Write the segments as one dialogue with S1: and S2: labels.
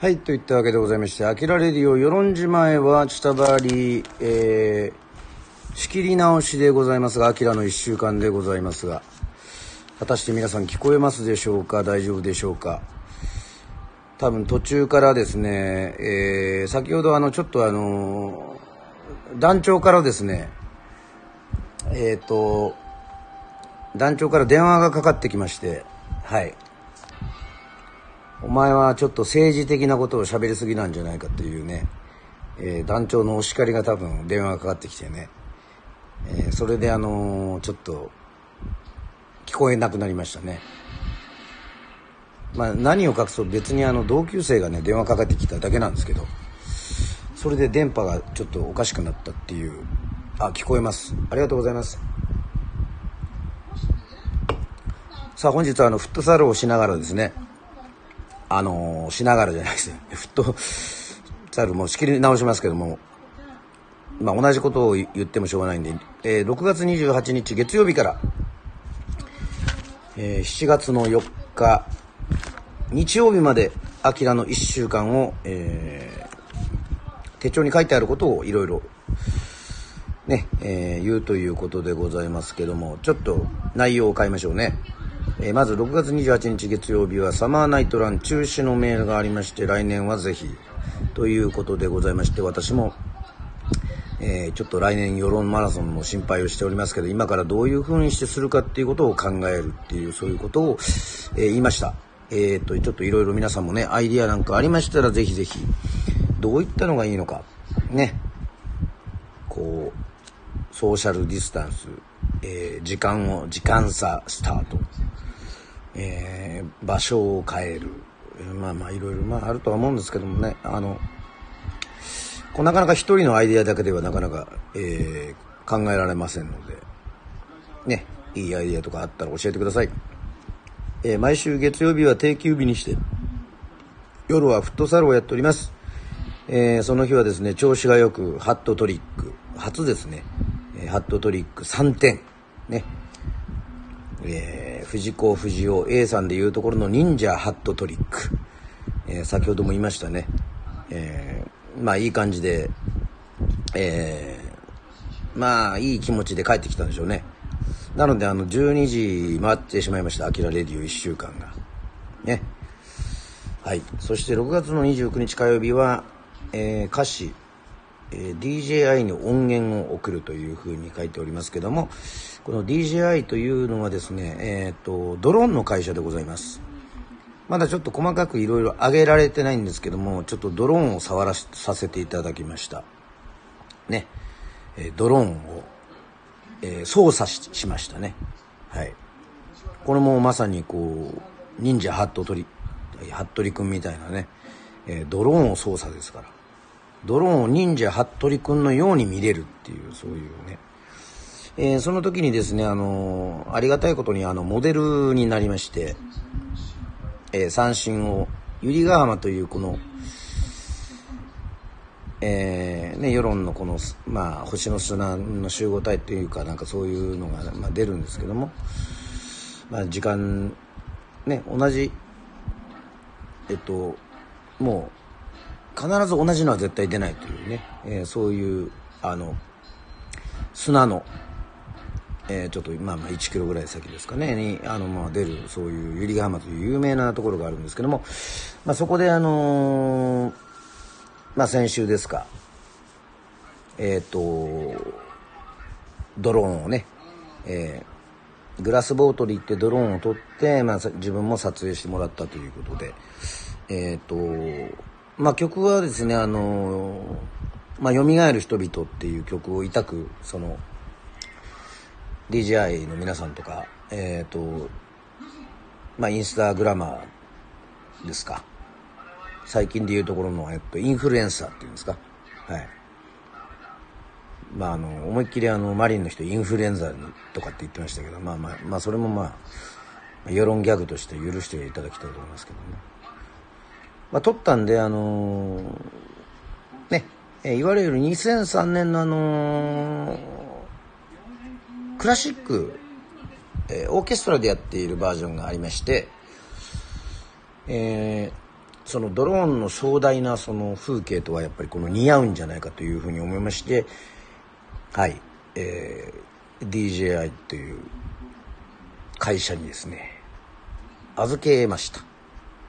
S1: はい、といったわけでございまして、あきらレディオ、与論島へは、下回り、えー、仕切り直しでございますが、あきらの一週間でございますが、果たして皆さん聞こえますでしょうか？大丈夫でしょうか？多分途中からですね、えー、先ほどあの、ちょっとあの、団長からですね、えっ、ー、と、団長から電話がかかってきまして、はい。お前はちょっと政治的なことを喋りすぎなんじゃないかっていうね、えー、団長のお叱りが多分電話がかかってきてね、えー、それであのー、ちょっと聞こえなくなりましたね。まあ何を隠そう別にあの同級生がね電話かかってきただけなんですけど、それで電波がちょっとおかしくなったっていう、あ、聞こえます。ありがとうございます。さあ本日はあのフットサルをしながらですね、あのー、しながらじゃないですね。フットサルも仕切り直しますけども、まあ、同じことを言ってもしょうがないんで、えー、6月28日月曜日から、えー、7月の4日、日曜日まで、アキラの1週間を、えー、手帳に書いてあることをいろいろ、ね、えー、言うということでございますけども、ちょっと内容を変えましょうね。えー、まず6月28日月曜日はサマーナイトラン中止のメールがありまして来年はぜひということでございまして私も、えー、ちょっと来年世論マラソンの心配をしておりますけど今からどういうふうにしてするかっていうことを考えるっていうそういうことを、えー、言いました。えっ、とちょっといろいろ皆さんもねアイディアなんかありましたらぜひぜひどういったのがいいのかね。こうソーシャルディスタンス、えー、時間を時間差スタート。えー、場所を変える、まあまあいろいろまああるとは思うんですけどもね。あのこうなかなか一人のアイデアだけではなかなか、えー、考えられませんので。ねいいアイデアとかあったら教えてください、えー、毎週月曜日は定休日にして夜はフットサルをやっております、えー、その日はですね調子がよくハットトリック。初ですね、えハットトリック3点ね。えー、藤子不二雄 A さんでいうところの忍者ハットトリック、えー、先ほども言いましたね、えー、まあいい感じで、えー、まあいい気持ちで帰ってきたんでしょうね。なのであの12時回ってしまいました「アキラレディオ」1週間が。ね。はい。そして6月の29日火曜日は、えー、歌詞。え、DJI に音源を送るというふうに書いておりますけどもこの DJI というのはですね、えーと、ドローンの会社でございます。まだちょっと細かくいろいろ挙げられてないんですけどもちょっとドローンを触らさせていただきました。ね、え、ドローンを、えー、操作しましたね。はい。これもまさにこう忍者ハットトリ服部君みたいなね、えー、ドローンを操作ですから。ドローンを忍者服部君のように見れるっていうそういうね、えー、その時にですねあのありがたいことにあのモデルになりまして、えー、三振を百合ヶ浜というこのえーね、世論のこの、まあ、星の砂の集合体というかなんかそういうのが、まあ、出るんですけども、まあ、時間ね同じえっともう必ず同じのは絶対出ないというね、えー、そういうあの砂の、えー、ちょっとまあまあ1キロぐらい先ですかね。にあのまあ出るそういう百合ヶ浜という有名なところがあるんですけども、まあ、そこであのー、まあ先週ですか。えっ、ー、とドローンをね、えー、グラスボートで行ってドローンを取って、まあ、自分も撮影してもらったということで。えっ、とまあ、曲はですね、あのまあ、蘇る人々っていう曲を痛く、その、DJI の皆さんとか、えっ、ー、と、まあ、インスタグラマーですか。最近でいうところの、えっと、インフルエンサーっていうんですか。はい。まあ、あの、思いっきりあの、マリンの人インフルエンザとかって言ってましたけど、まあまあ、まあ、それもまあ、世論ギャグとして許していただきたいと思いますけどね。まあ、撮ったんで、あのー、ね、えいわゆる2003年のあのー、クラシック、えー、オーケストラでやっているバージョンがありまして、えー、そのドローンの壮大なその風景とはやっぱりこの似合うんじゃないかというふうに思いましてはいえー、DJI という会社にですね預けました。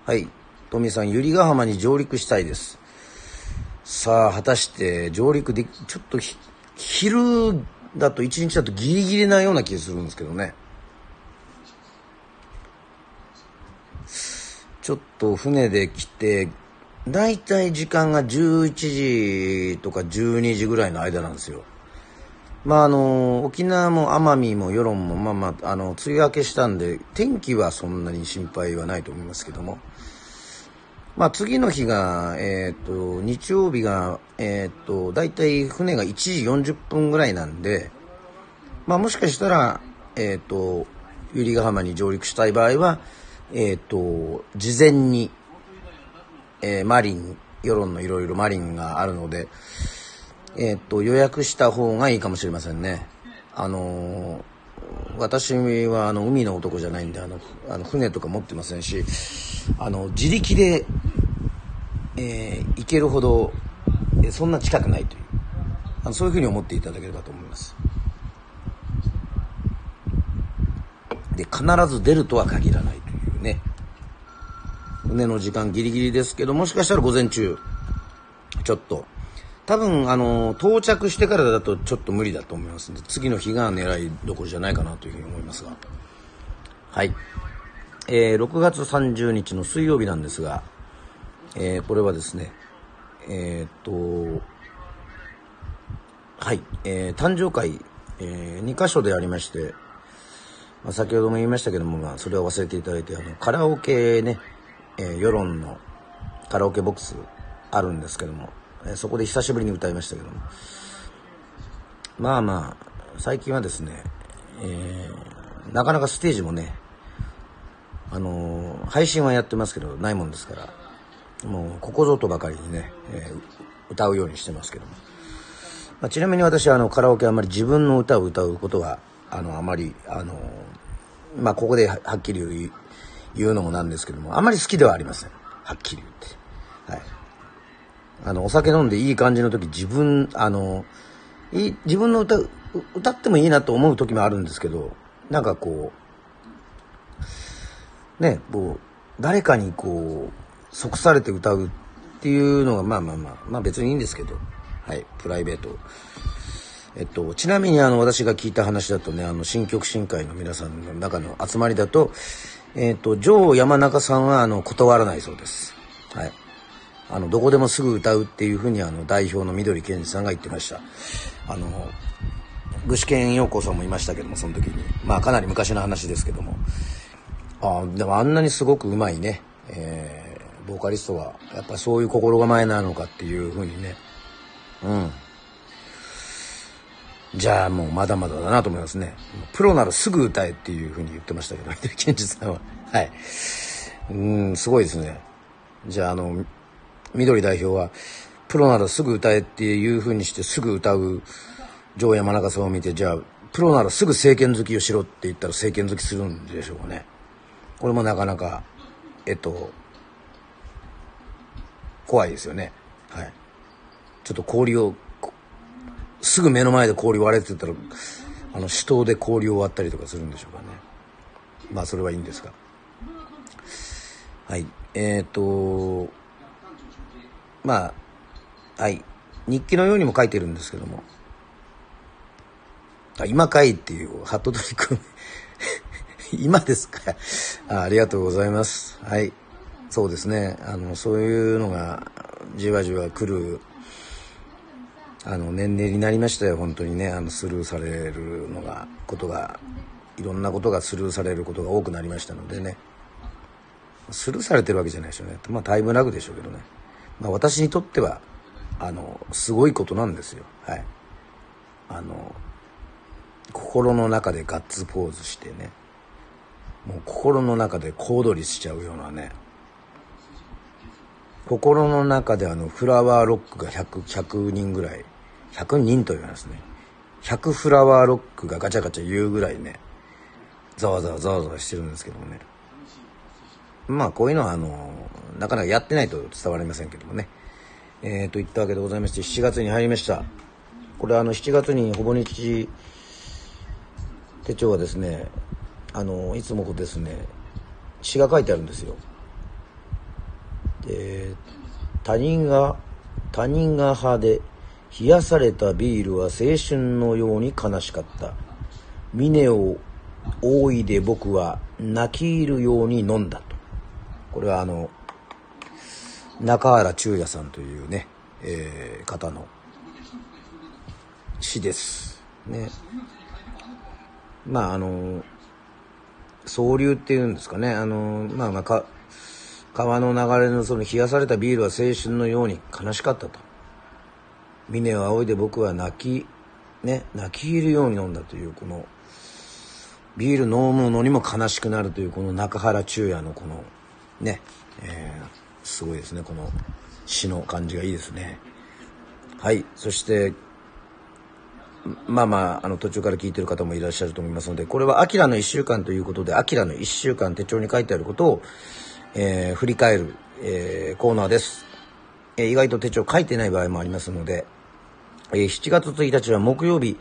S1: はい。富さん百合ヶ浜に上陸したいです。さあ果たして上陸でちょっと昼だと一日だとギリギリなような気がするんですけどね。ちょっと船で来てだいたい時間が11時とか12時ぐらいの間なんですよ。まああの沖縄も奄美も与論もまあまああの梅雨明けしたんで天気はそんなに心配はないと思いますけども。まあ次の日がえっ、ー、と日曜日がえっ、ー、と大体船が1時40分ぐらいなんでまあもしかしたらえっ、ー、と百合ヶ浜に上陸したい場合はえっ、と事前に、えマリン世論のいろいろマリンがあるのでえっ、と、予約した方がいいかもしれませんね。あの私はあの海の男じゃないんであのあの船とか持ってませんしあの自力で、えー、行けるほどそんな近くないというあのそういうふうに思っていただければと思いますで必ず出るとは限らないというね船の時間ギリギリですけどもしかしたら午前中ちょっと多分、あの、到着してからだとちょっと無理だと思いますんで、次の日が狙いどころじゃないかなというふうに思いますが。はい。えー、6月30日の水曜日なんですが、えー、これはですね、えー、っと、はい、えー、誕生会、えー、2箇所でありまして、まあ、先ほども言いましたけども、まあ、それは忘れていただいて、あの、カラオケね、えー、世論のカラオケボックスあるんですけども、えそこで久しぶりに歌いましたけども。まあまあ最近はですね、えー、なかなかステージもねあのー、配信はやってますけどないもんですからもうここぞとばかりにね、えー、歌うようにしてますけども、まあ、ちなみに私はあのカラオケあまり自分の歌を歌うことはあのあまりあのまあここではっきり言うのもなんですけどもあまり好きではありません。はっきり言って。はい。あの、お酒飲んでいい感じの時、自分、あの、い自分の歌、歌ってもいいなと思う時もあるんですけど、なんかこう、ね、こう、誰かにこう、即されて歌うっていうのが、まあまあまあ、まあ別にいいんですけど、はい、プライベート。えっと、ちなみにあの、私が聞いた話だとね、あの、新曲新会の皆さんの中の集まりだと、えっと、ジョー山中さんは、あの、断らないそうです。はい。あのどこでもすぐ歌うっていうふうにあの代表の緑健二さんが言ってましたあの具志堅陽子さんもいましたけどもその時にまあかなり昔の話ですけどもああでもあんなにすごくうまいね、ボーカリストはやっぱそういう心構えなのかっていうふうにね。うん。じゃあもうまだまだだなと思いますね。プロならすぐ歌えっていうふうに言ってましたけど緑健二さんは。はい。うんすごいですね。じゃああの緑代表はプロならすぐ歌えっていう風にしてすぐ歌う城山中さんを見てじゃあプロならすぐ政権好きをしろって言ったら政権好きするんでしょうかね。これもなかなかえっと怖いですよねはいちょっと氷をすぐ目の前で氷割れてたらあの死闘で氷を割ったりとかするんでしょうかねまあそれはいいんですがはいえっ、ー、とまあ、はい。日記のようにも書いてるんですけども。あ、今かいっていう、ハットトリック 今ですかあありがとうございます。はい。そうですね。あの、そういうのが、じわじわ来る、あの、年齢になりましたよ、本当にね。あの、スルーされるのが、ことが、いろんなことがスルーされることが多くなりましたのでね。スルーされてるわけじゃないでしょうね。まあ、タイムラグでしょうけどね。まあ、私にとってはあのすごいことなんですよはいあの心の中でガッツポーズしてねもう心の中で小躍りしちゃうようなね心の中であのフラワーロックが 100, 100人ぐらい100人と言いますね。100フラワーロックがガチャガチャ言うぐらいねざわざわざわざわしてるんですけどもね。まあこういうのはあのなかなかやってないと伝わりませんけどもね。えー、といったわけでございまして7月に入りました。これあの7月にほぼ日手帳はですねあのいつもですね詩が書いてあるんですよ。で他人が他人が派で冷やされたビールは青春のように悲しかった。峰を大いで僕は泣き入るように飲んだと。これはあの中原中也さんというね、えー、方の詩です。ね。まああの総流っていうんですかね。あのまあまあか川の流れのその冷やされたビールは青春のように悲しかったと。峰を仰いで僕は泣きね泣き入るように飲んだというこのビール飲むのにも悲しくなるというこの中原中也のこのね、えー、すごいですね。この詩の感じがいいですね。はい。そしてまあまあ、あの途中から聞いてる方もいらっしゃると思いますので、これはアキラの1週間ということで、アキラの1週間手帳に書いてあることを、えー、振り返る、えー、コーナーです。えー、意外と手帳書いてない場合もありますので、えー、7月1日は木曜日、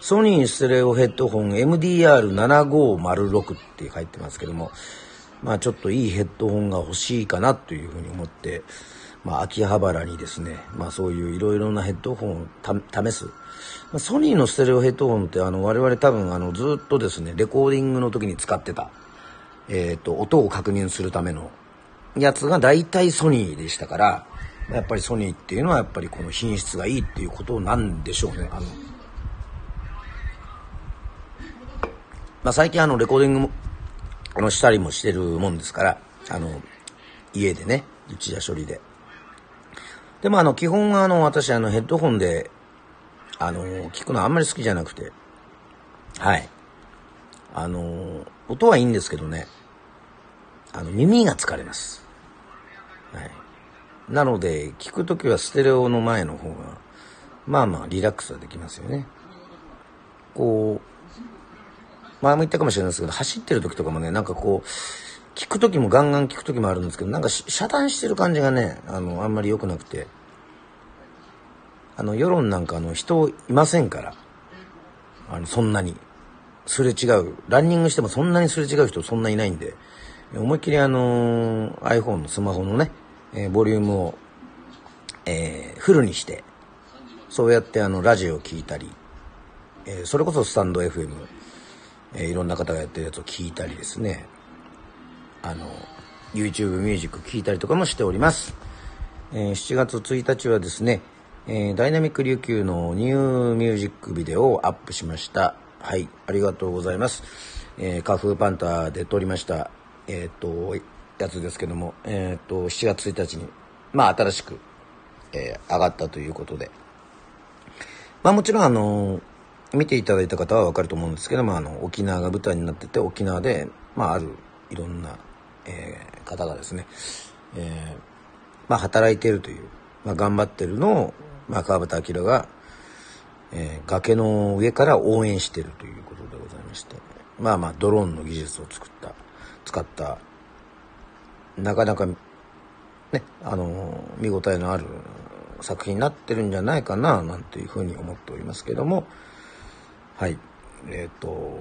S1: ソニーステレオヘッドホン MDR7506 って書いてますけども、まあちょっといいヘッドホンが欲しいかなというふうに思って、まあ秋葉原にですね、まあそういういろいろなヘッドホンを試す。まあ、ソニーのステレオヘッドホンってあの我々多分あのずっとですね、レコーディングの時に使ってた、えっ、ー、と、音を確認するためのやつが大体ソニーでしたから、やっぱりソニーっていうのはやっぱりこの品質がいいっていうことなんでしょうね。あの、まあ最近あのレコーディングも、あのしたりもしてるもんですから、あの、家でね、内田処理で。でもあの基本はあの私あのヘッドホンで、あの、聞くのあんまり好きじゃなくて、はい。あの、音はいいんですけどね、あの耳が疲れます。はい。なので、聞くときはステレオの前の方が、まあまあリラックスはできますよね。こう、前も言ったかもしれないですけど、走ってる時とかもね、なんかこう、聞く時もガンガン聞く時もあるんですけど、なんか遮断してる感じがね、あの、あんまり良くなくて、あの、世論なんかあの、人いませんから、あの、そんなに。すれ違う。ランニングしてもそんなにすれ違う人そんないないんで、思いっきりあの iPhone のスマホのね、えー、ボリュームを、えー、フルにして、そうやってあの、ラジオを聴いたり、えー、それこそスタンド FM、えいろんな方がやってるやつを聞いたりですね、あの、YouTube ミュージック聴いたりとかもしております。え7月1日はですね、えダイナミック琉球のニューミュージックビデオをアップしました。はい、ありがとうございます。えー、カフーパンターで撮りました、えっ、と、やつですけども、えっ、と、7月1日に、まあ、新しく、えー、上がったということで。まあ、もちろん、あの、見ていただいた方はわかると思うんですけども、あの、沖縄が舞台になってて、沖縄で、まあ、ある、いろんな、えー、方がですね、えー、まあ、働いてるという、まあ、頑張ってるのを、まあ、川端明が、えー、崖の上から応援してるということでございまして、まあまあ、ドローンの技術を作った、使ったなかなかねあの見応えのある作品になってるんじゃないかななんていうふうに思っておりますけども。はい。えっ、ー、と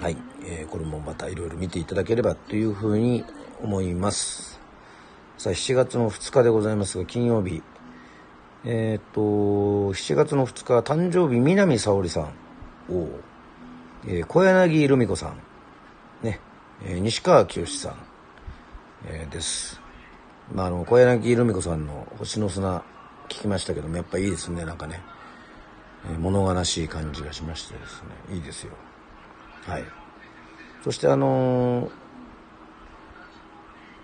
S1: はい、えー、これもまたいろいろ見ていただければというふうに思います。さあ7月の2日でございますが金曜日。えっ、ー、と7月の2日誕生日南沙織さんを、えー、小柳ルミ子さんね、えー、西川きよしさんえー、です。まあ、あの、小柳ルミ子さんの星の砂聞きましたけども、やっぱいいですね、なんかね。えー、物悲しい感じがしましてですね、いいですよ。はい。そしてあのー、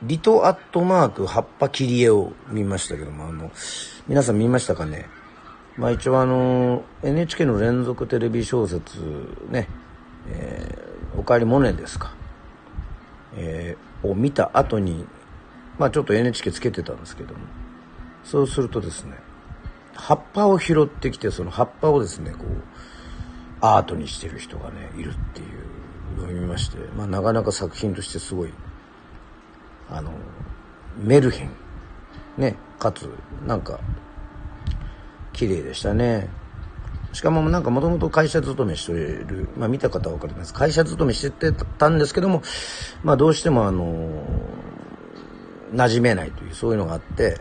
S1: リトアットマーク葉っぱ切り絵を見ましたけども、あの、皆さん見ましたかね？まあ一応あの、NHK の連続テレビ小説ね、えー、おかえりモネですか。えー、を見た後に、まあちょっと NHK つけてたんですけども、そうするとですね、葉っぱを拾ってきて、その葉っぱをですね、こう、アートにしてる人がね、いるっていうのを見まして、まあなかなか作品としてすごいあのメルヘン。ねかつなんか綺麗でしたね。しかもなんかもともと会社勤めしている、まあ見た方は分かります。会社勤めしてたんですけども、まあどうしてもあの、馴染めないという、そういうのがあって、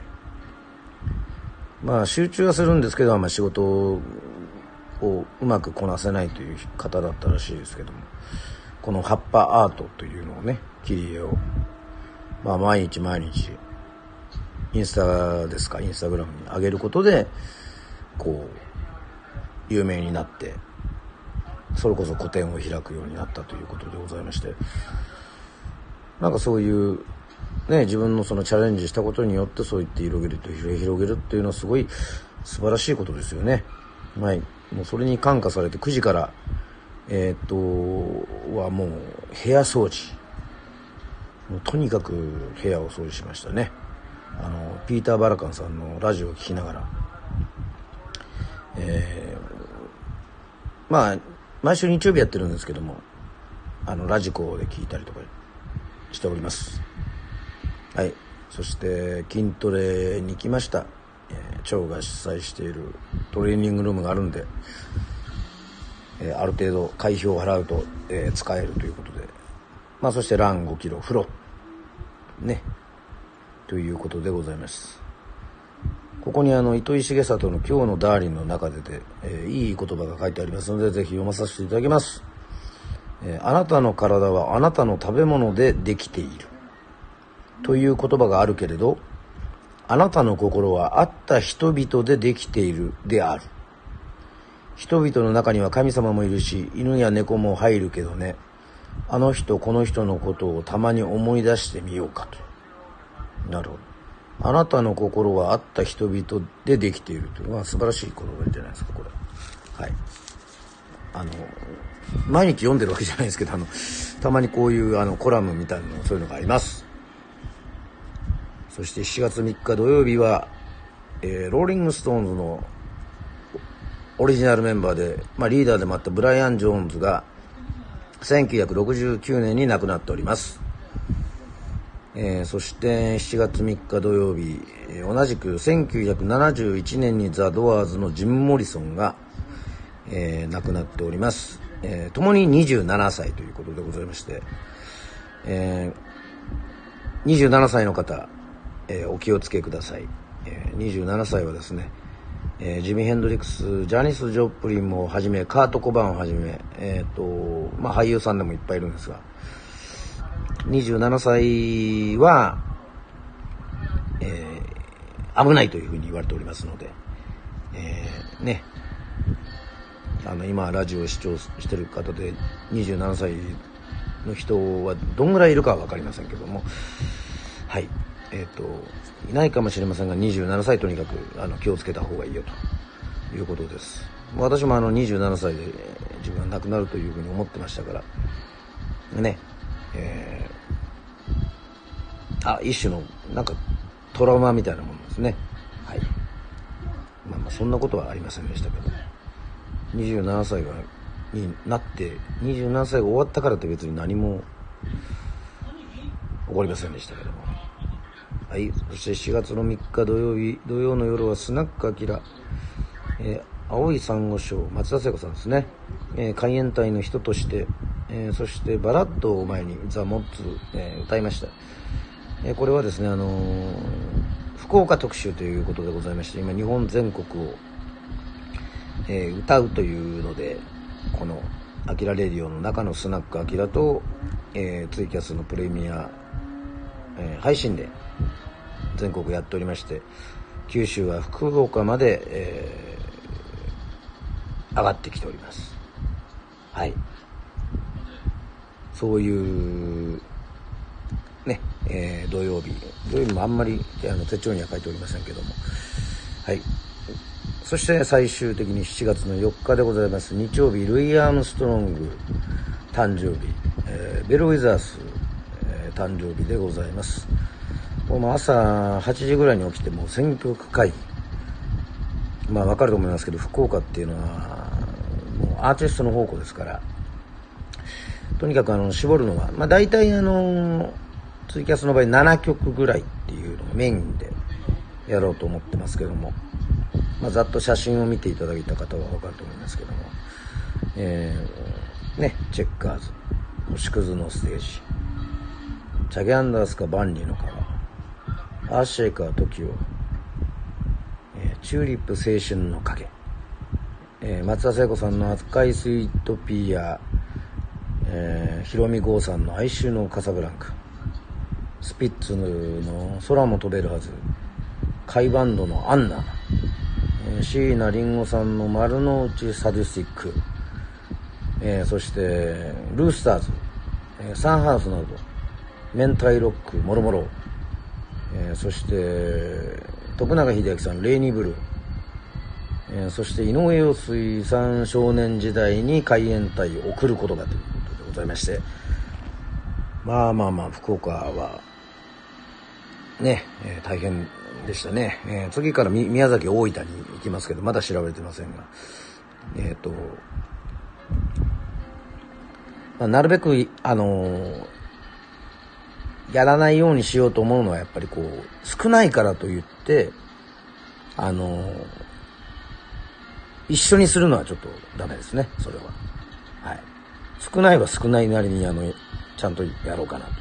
S1: まあ集中はするんですけど、まあ仕事をうまくこなせないという方だったらしいですけども、この葉っぱアートというのをね、切り絵を、まあ毎日毎日、インスタですか、インスタグラムに上げることで、こう、有名になってそれこそ個展を開くようになったということでございましてなんかそういうね自分のそのチャレンジしたことによってそう言って広げると広げるっていうのはすごい素晴らしいことですよね。はい。もうそれに感化されて9時からえー、っとはもう部屋掃除。もうとにかく部屋を掃除しましたね。あのピーター・バラカンさんのラジオを聴きながらえー、まあ毎週日曜日やってるんですけどもあのラジコで聞いたりとかしております。はい。そして筋トレに来ました、えー、腸が主催しているトレーニングルームがあるんで、えー、ある程度会費を払うと、えー、使えるということで。まあそしてラン5キロ風呂ね。ということでございます。ここにあの糸井重里の「今日のダーリン」の中でで、えー、いい言葉が書いてありますのでぜひ読まさせていただきます、えー、あなたの体はあなたの食べ物でできている。という言葉があるけれどあなたの心はあった人々でできている。である。人々の中には神様もいるし犬や猫も入るけどね。あの人この人のことをたまに思い出してみようかと。なるほど。あなたの心はあった人々でできているというのは素晴らしい言葉じゃないですか、これ。はい。あの、毎日読んでるわけじゃないですけど、あの、たまにこういうあのコラムみたいなの、そういうのがあります。そして7月3日土曜日は、えー、ローリングストーンズのオリジナルメンバーで、まあ、リーダーでもあったブライアン・ジョーンズが1969年に亡くなっております。えー、そして7月3日土曜日、えー、同じく1971年にザ・ドアーズのジム・モリソンが、えー、亡くなっております、えー、共に27歳ということでございまして、えー、27歳の方、えー、お気をつけください、えー、27歳はですね、えー、ジミー・ヘンドリックスジャニス・ジョプリンもはじめカート・コバンをはじめ、えーとまあ、俳優さんでもいっぱいいるんですが27歳は、えー、危ないというふうに言われておりますので、えー、ね、あの、今、ラジオを視聴してる方で、27歳の人はどんぐらいいるかは分かりませんけども、はい、えっ、ー、と、いないかもしれませんが、27歳とにかくあの気をつけた方がいいよということです。私もあの27歳で自分は亡くなるというふうに思ってましたから、ね、えー、あ、一種の、なんか、トラウマみたいなものですね。はい。まあまあ、そんなことはありませんでしたけど、27歳が、になって、27歳が終わったからって別に何も起こりませんでしたけども。はい。そして4月の3日土曜日、土曜の夜はスナックアキラ、えー、青い珊瑚礁、松田聖子さんですね。えー、海援隊の人として、えー、そしてバラッドを前にザ・モッツ、え、歌いました、え、これはですね、あのー、福岡特集ということでございまして今日本全国を、えー、歌うというのでこの「アキラレディオ」の中のスナックアキラと、えー、ツイキャスのプレミア、え、配信で全国やっておりまして九州は福岡まで、え、上がってきております。はい。そういうね、えー、土曜日。土曜日もあんまりあの手帳には書いておりませんけども。はい。そして最終的に7月の4日でございます。日曜日ルイ・アームストロング誕生日、えー、ベル・ウィザース、えー、誕生日でございます。もう朝8時ぐらいに起きても選挙区会議まあ分かると思いますけど福岡っていうのはもうアーティストの宝庫ですから。とにかくあの絞るのは、まあ、大体あのツイキャスの場合7曲ぐらいっていうのがメインでやろうと思ってますけども、まあ、ざっと写真を見ていただいた方は分かると思いますけども、えー、ね、チェッカーズ、星屑のステージ、チャゲアンダースか万里の川、アーシェイカー TOKIO、えー、チューリップ青春の影、えー、松田聖子さんの赤いスイートピーや、えー、ヒロミ郷さんの哀愁のカサブランカ、スピッツの空も飛べるはず、カイバンドのアンナ、椎名林檎さんの丸の内サディスティック、えー、そしてルースターズ、え、サンハウスなど明太ロックもろもろ、え、そして徳永英明さんレイニーブルー、えー、そして井上陽水さん少年時代に海援隊を送る言葉ということでございまして。まあまあまあ福岡はね、えー、大変でしたね、えー、次から宮崎大分に行きますけどまだ調べてませんが。えっ、ー、と、まあ、なるべくあの、やらないようにしようと思うのはやっぱりこう少ないからと言ってあの一緒にするのはちょっとダメですねそれは。はい。少ないは少ないなりにあのちゃんとやろうかなと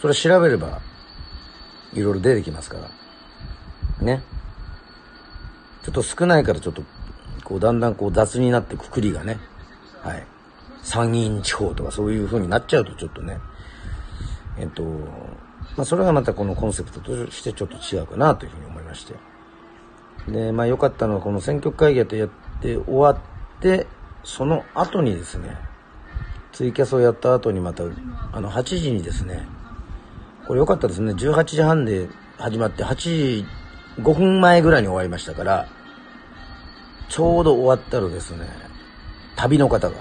S1: それ調べればいろいろ出てきますから。ね。ちょっと少ないからちょっと、こうだんだんこう雑になってくくりがね。はい。参議院地方とかそういう風になっちゃうとちょっとね。えっと、まあそれがまたこのコンセプトとしてちょっと違うかなというふうに思いまして。で、まあ良かったのはこの選挙会議やって終わって、その後にですね、ツイキャスをやった後にまた、あの8時にですね、これ良かったですね。18時半で始まって8時5分前ぐらいに終わりましたから、ちょうど終わったらですね、旅の方が、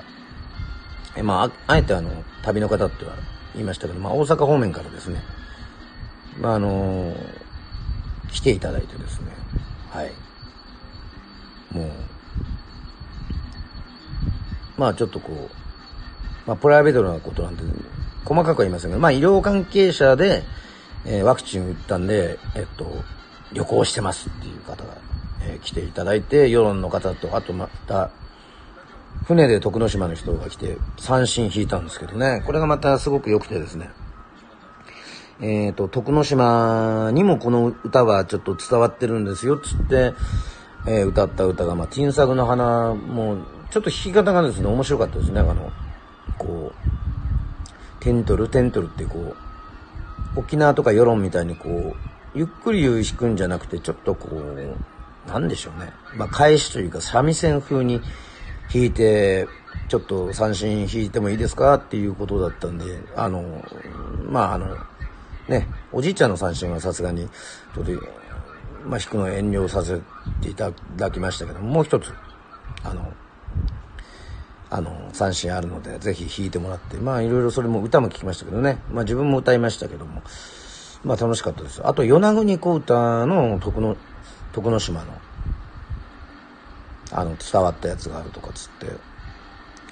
S1: えまあ、あえてあの、旅の方っては言いましたけど、まあ、大阪方面からですね、まあ、あのー、来ていただいてですね、はい。もう、まあ、ちょっとこう、まあ、プライベートなことなんで、細かくは言いませんが、まあ医療関係者で、えー、ワクチン打ったんで、えっと、旅行してますっていう方が、えー、来ていただいて、世論の方と、あとまた、船で徳之島の人が来て、三振弾いたんですけどね、これがまたすごく良くてですね、えっ、ー、と、徳之島にもこの歌はちょっと伝わってるんですよ、つって、えー、歌った歌が、まあ、ティンサグの花も、ちょっと弾き方がですね、面白かったですね、あの、こう、テントルテントルってこう沖縄とか世論みたいにこうゆっくり弾くんじゃなくてちょっとこうなんでしょうね。まあ返しというか三味線風に弾いてちょっと三振弾いてもいいですかっていうことだったんであのまああのねおじいちゃんの三振はさすがにちょっとまあ弾くの遠慮させていただきましたけどもう一つあのあの、三振あるので、ぜひ弾いてもらって、まあいろいろそれも歌も聴きましたけどね、まあ自分も歌いましたけども、まあ楽しかったです。あと、与那国小唄の徳の、徳之島の、あの、伝わったやつがあるとかつって、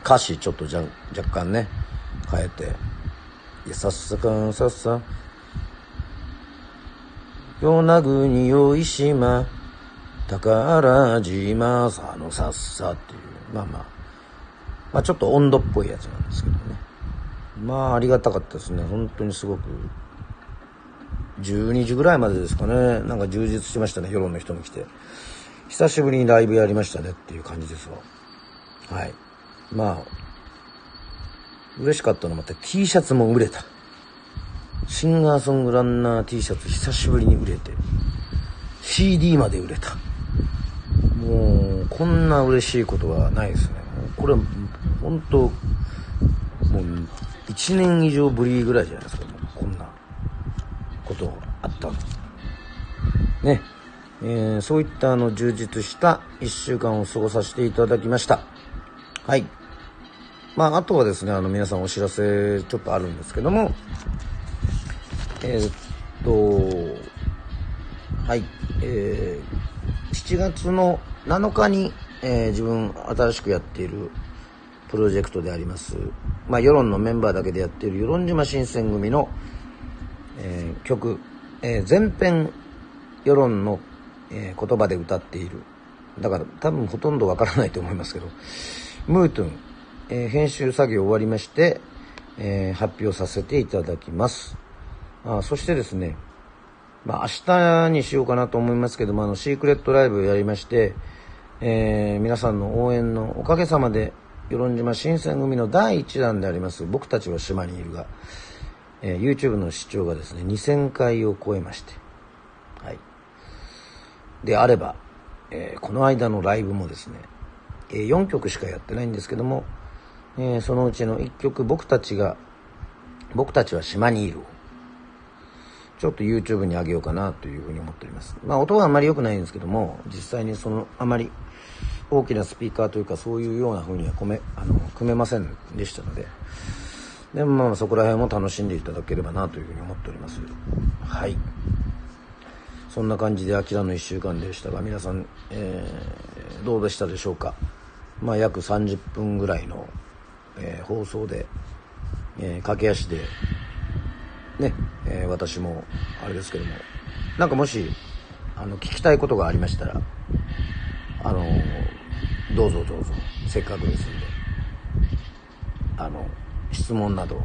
S1: 歌詞ちょっとじゃ若干ね、変えて、いや、さっさかんさっさ、与那国よい島、宝島さのさっさっていう、まあまあ、まあ、ちょっと温度っぽいやつなんですけどね。まあありがたかったですね。本当にすごく。12時ぐらいまでですかね。なんか充実しましたね。世論の人も来て。久しぶりにライブやりましたねっていう感じですわ。はい。まあ嬉しかったのまた T シャツも売れた。シンガーソングランナー T シャツ久しぶりに売れて。CD まで売れた。もうこんな嬉しいことはないですね。これは本当もう1年以上ぶりぐらいじゃないですか。こんなことあったの。ね。えー、そういったあの充実した1週間を過ごさせていただきました。はい。まああとはですねあの皆さんお知らせちょっとあるんですけども。えー、っとはい。えー、7月の7日にえー、自分新しくやっているプロジェクトであります、まあ、世論のメンバーだけでやっている与論島新選組の、えー、曲、えー、全編世論の、え、言葉で歌っている。だから多分ほとんどわからないと思いますけど。ムートゥン、え、編集作業終わりまして、え、発表させていただきます。あそしてですねまあ明日にしようかなと思いますけどもあのシークレットライブをやりまして、えー、皆さんの応援のおかげさまで与論島新選組の第1弾であります僕たちは島にいるが、えー、YouTube の視聴がですね2000回を超えましてはい。であれば、えー、この間のライブもですね、えー、4曲しかやってないんですけども、えー、そのうちの1曲僕たちが僕たちは島にいるちょっと YouTube に上げようかなというふうに思っております。まあ音はあんまり良くないんですけども実際にそのあまり大きなスピーカーというかそういうような風には込めあの組めませんでしたので。でもまあそこら辺も楽しんでいただければなというふうに思っております。はい。そんな感じで「あきらの1週間」でしたが皆さん、えー、どうでしたでしょうか。まあ約30分ぐらいの、えー、放送で、えー、駆け足でね、え、私もあれですけども。なんかもしあの聞きたいことがありましたらあのどうぞどうぞ。せっかくですんで。あの質問など。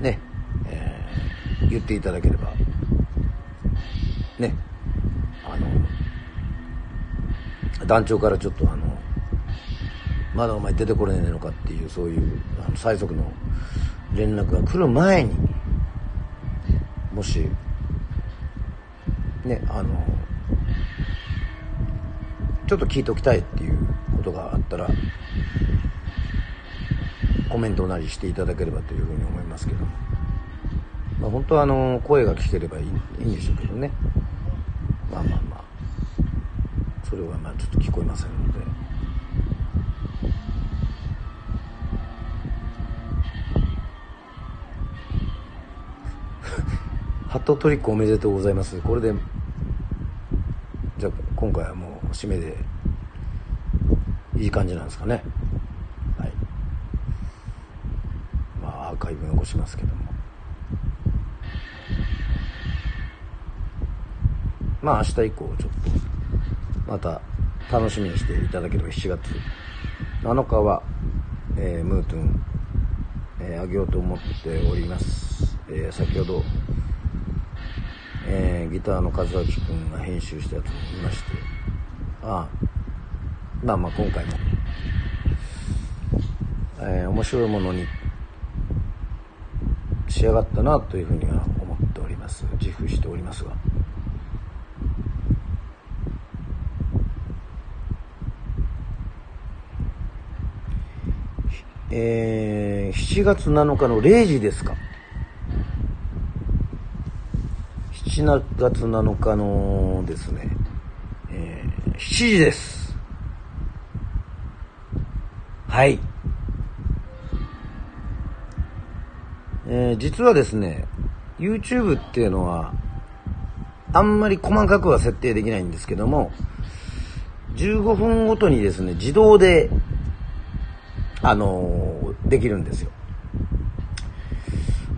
S1: ね、えー、言っていただければ。ね。あの団長からちょっとあのまだお前出てこれねえのかっていうそういうあの最速の連絡が来る前にもしねあのちょっと聞いておきたいっていうことがあったらコメントなりしていただければというふうに思いますけどまあ、本当はあの声が聞ければいいいいんでしょうけどねまあまあまあそれはまあちょっと聞こえませんので。ハットトリックおめでとうございます。これで、じゃあ今回はもう締めでいい感じなんですかね。はい。まあアーカイブ残しますけども。まあ明日以降ちょっとまた楽しみにしていただければ7月7日は、えー、ムートゥン、えー、あげようと思っております、えー、先ほど、えー、ギターの和明君が編集したやつを見ましてあまあまあ今回も、えー、面白いものに仕上がったなというふうには思っております。自負しておりますが。えー、7月7日の0時ですか。7月7日のですね。7時です。はい。えー、実はですね、YouTube っていうのは、あんまり細かくは設定できないんですけども、15分ごとにですね、自動で、あのー、できるんですよ。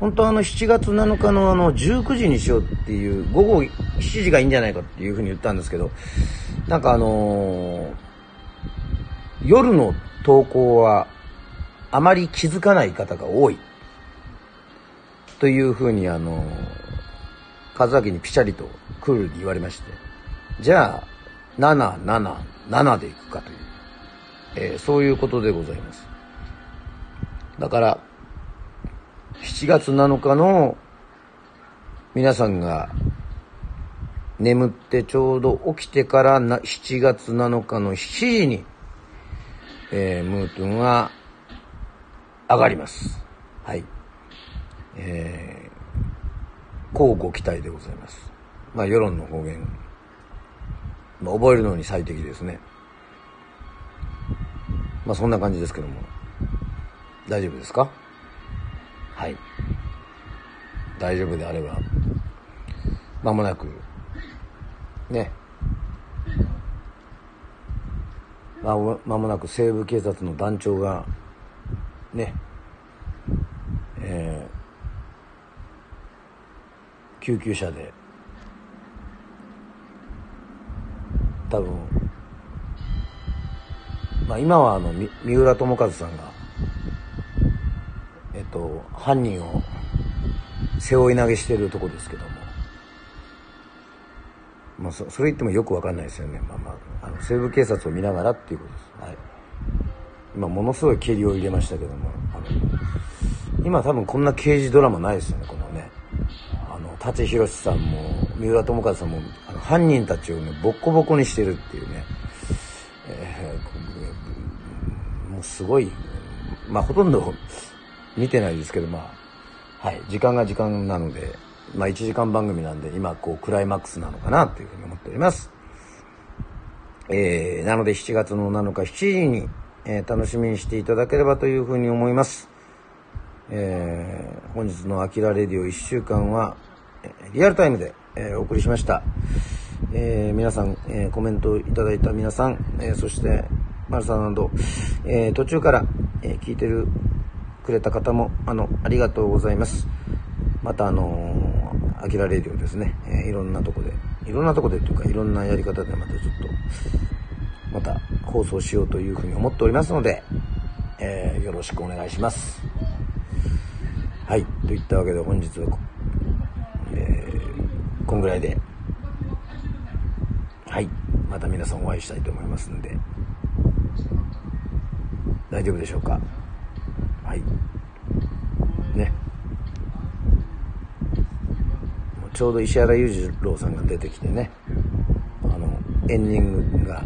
S1: 本当はあの7月7日のあの19時にしようっていう午後7時がいいんじゃないかっていうふうに言ったんですけどなんかあのー、夜の投稿はあまり気づかない方が多い。というふうにあのー、和明にピシャリとクールに言われましてじゃあ777でいくかという、えー、そういうことでございます。だから7月7日の皆さんが眠ってちょうど起きてからな7月7日の7時に、えー、ムートゥンは上がります。はい。えー、こうご期待でございます。まあ世論の方言、まあ、覚えるのに最適ですね。まあそんな感じですけども、大丈夫ですか？はい。大丈夫であれば、間もなく、ね、ま間もなく西部警察の団長が、ね、え救急車で多分まあ今はあの三浦友和さんがえっと犯人を背負い投げしてるとこですけども。まあそそれ言ってもよくわかんないですよね。まあまああの西部警察を見ながらっていうことです。はい。今ものすごい蹴りを入れましたけどもあの今多分こんな刑事ドラマないですよねこのね。あの舘ひろしさんも三浦友和さんもあの犯人たちをねボッコボコにしてるっていうね、えーもうすごいまあほとんど見てないですけどまあはい時間が時間なのでまあ1時間番組なんで今こうクライマックスなのかなというふうに思っております。えー、なので7月の7日7時に、えー楽しみにしていただければというふうに思います。えー本日の「あきらレディオ」1週間はえリアルタイムで、えーお送りしました、えー皆さん、えーコメントいただいた皆さん、えーそしてマルさんなど、えー途中から、えー聞いてるくれた方もあのありがとうございます。またあのーアキラレディオですね、えーいろんなとこでいろんなとこでというかいろんなやり方でまたちょっとまた放送しようというふうに思っておりますので、えーよろしくお願いしますはいといったわけで本日は,、えーこんぐらいではいまた皆さんお会いしたいと思いますんで大丈夫でしょうかはいねもうちょうど石原裕次郎さんが出てきてねあのエンディングが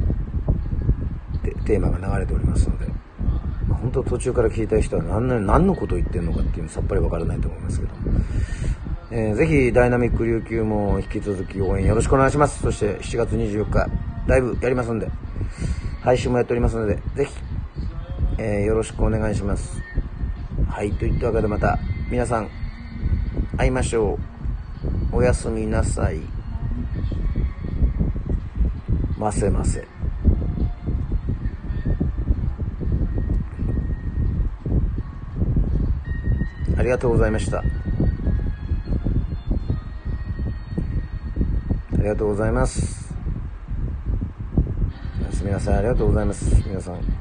S1: テーマが流れておりますので、まあ、本当途中から聞いた人は何の何のことを言ってるのかっていうのさっぱりわからないと思いますけど、えーぜひダイナミック琉球も引き続き応援よろしくお願いします。そして7月24日ライブやりますんで配信もやっておりますのでぜひ、えーよろしくお願いします。はいといったわけでまた皆さん会いましょう。おやすみなさい。ませませ。ありがとうございました。ありがとうございます。おやすみなさい。ありがとうございます。皆さん。